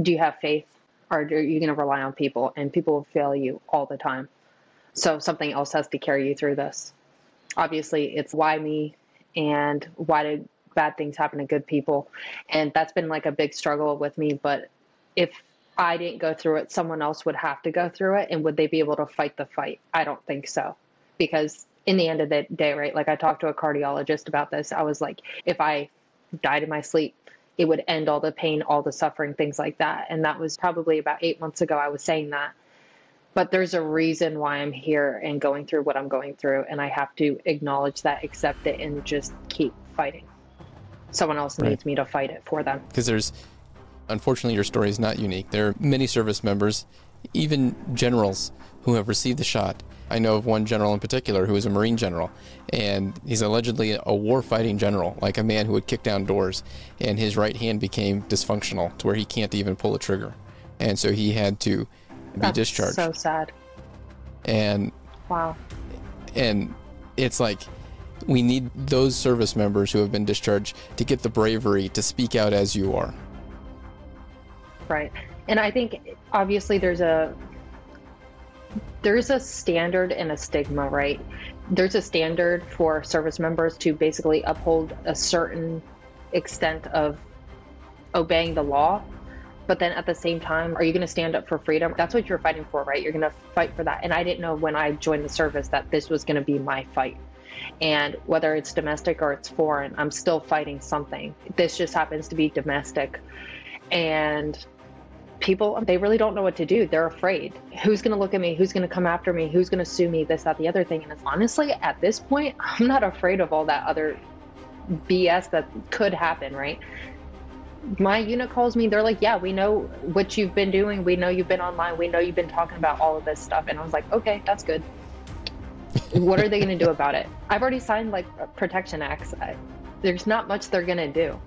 [SPEAKER 1] do you have faith or are you going to rely on people? And people will fail you all the time. So something else has to carry you through this. Obviously, it's why me and why did bad things happen to good people? And that's been like a big struggle with me. But if I didn't go through it, someone else would have to go through it. And would they be able to fight the fight? I don't think so. Because in the end of the day, right? Like I talked to a cardiologist about this. I was like, if I died in my sleep, it would end all the pain, all the suffering, things like that. And that was probably about eight months ago. I was saying that. But there's a reason why I'm here and going through what I'm going through. And I have to acknowledge that, accept it, and just keep fighting. Someone else
[SPEAKER 2] Right.
[SPEAKER 1] needs me to fight it for them.
[SPEAKER 2] Because there's, unfortunately, your story is not unique. There are many service members, even generals, who have received the shot. I know of one general in particular who is a Marine general, and he's allegedly a war fighting general, like a man who would kick down doors, and his right hand became dysfunctional to where he can't even pull a trigger. And so he had to be
[SPEAKER 1] That's
[SPEAKER 2] discharged.
[SPEAKER 1] So sad.
[SPEAKER 2] and
[SPEAKER 1] Wow.
[SPEAKER 2] and it's like we need those service members who have been discharged to get the bravery to speak out as you are.
[SPEAKER 1] Right. And I think obviously there's a there's a standard and a stigma, right? There's a standard for service members to basically uphold a certain extent of obeying the law. But then at the same time, are you going to stand up for freedom? That's what you're fighting for, right? You're going to fight for that. And I didn't know when I joined the service that this was going to be my fight. And whether it's domestic or it's foreign, I'm still fighting something. This just happens to be domestic. And people they really don't know what to do. They're afraid. Who's going to look at me? Who's going to come after me? Who's going to sue me? This that the other thing. And it's honestly at this point i'm not afraid of all that other bs that could happen right? My unit calls me they're like yeah we know what you've been doing. We know you've been online. We know you've been talking about all of this stuff. And i was like okay that's good. What are they going to do about it? I've already signed like protection acts I, there's not much they're going to do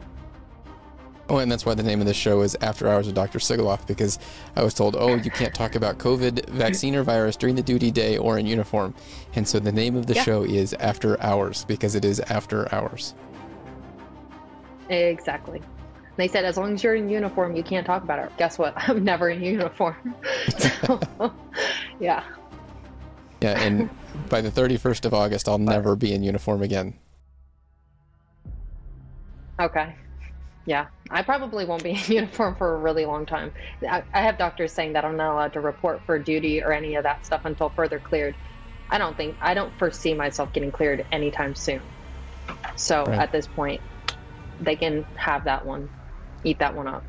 [SPEAKER 2] Oh, and that's why the name of the show is After Hours with Dr. Sigoloff, because I was told, oh, you can't talk about COVID, vaccine, or virus during the duty day or in uniform. And so the name of the
[SPEAKER 1] Yeah.
[SPEAKER 2] show is After Hours, because it is after hours.
[SPEAKER 1] Exactly. They said as long as you're in uniform, you can't talk about it. Guess what? I'm never in uniform. so, yeah.
[SPEAKER 2] Yeah, and by the 31st of August, I'll never be in uniform again.
[SPEAKER 1] Okay. Yeah. I probably won't be in uniform for a really long time. I, I have doctors saying that I'm not allowed to report for duty or any of that stuff until further cleared. I don't think, I don't foresee myself getting cleared anytime soon. So
[SPEAKER 2] Right.
[SPEAKER 1] at this point, they can have that one, eat that one up.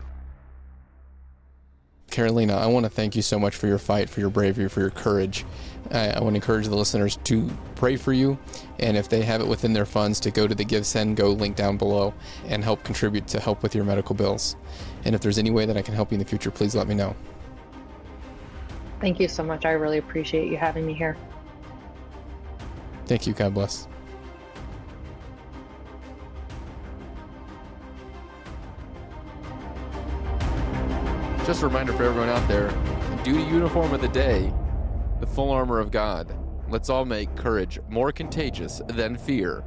[SPEAKER 2] Karolina, I want to thank you so much for your fight, for your bravery, for your courage. I, I want to encourage the listeners to pray for you, and if they have it within their funds, to go to the Give Send Go link down below and help contribute to help with your medical bills. And if there's any way that I can help you in the future, please let me know.
[SPEAKER 1] Thank you so much. I really appreciate you having me here.
[SPEAKER 2] Thank you. God bless. Just a reminder for everyone out there duty uniform of the day, the full armor of God. Let's all make courage more contagious than fear.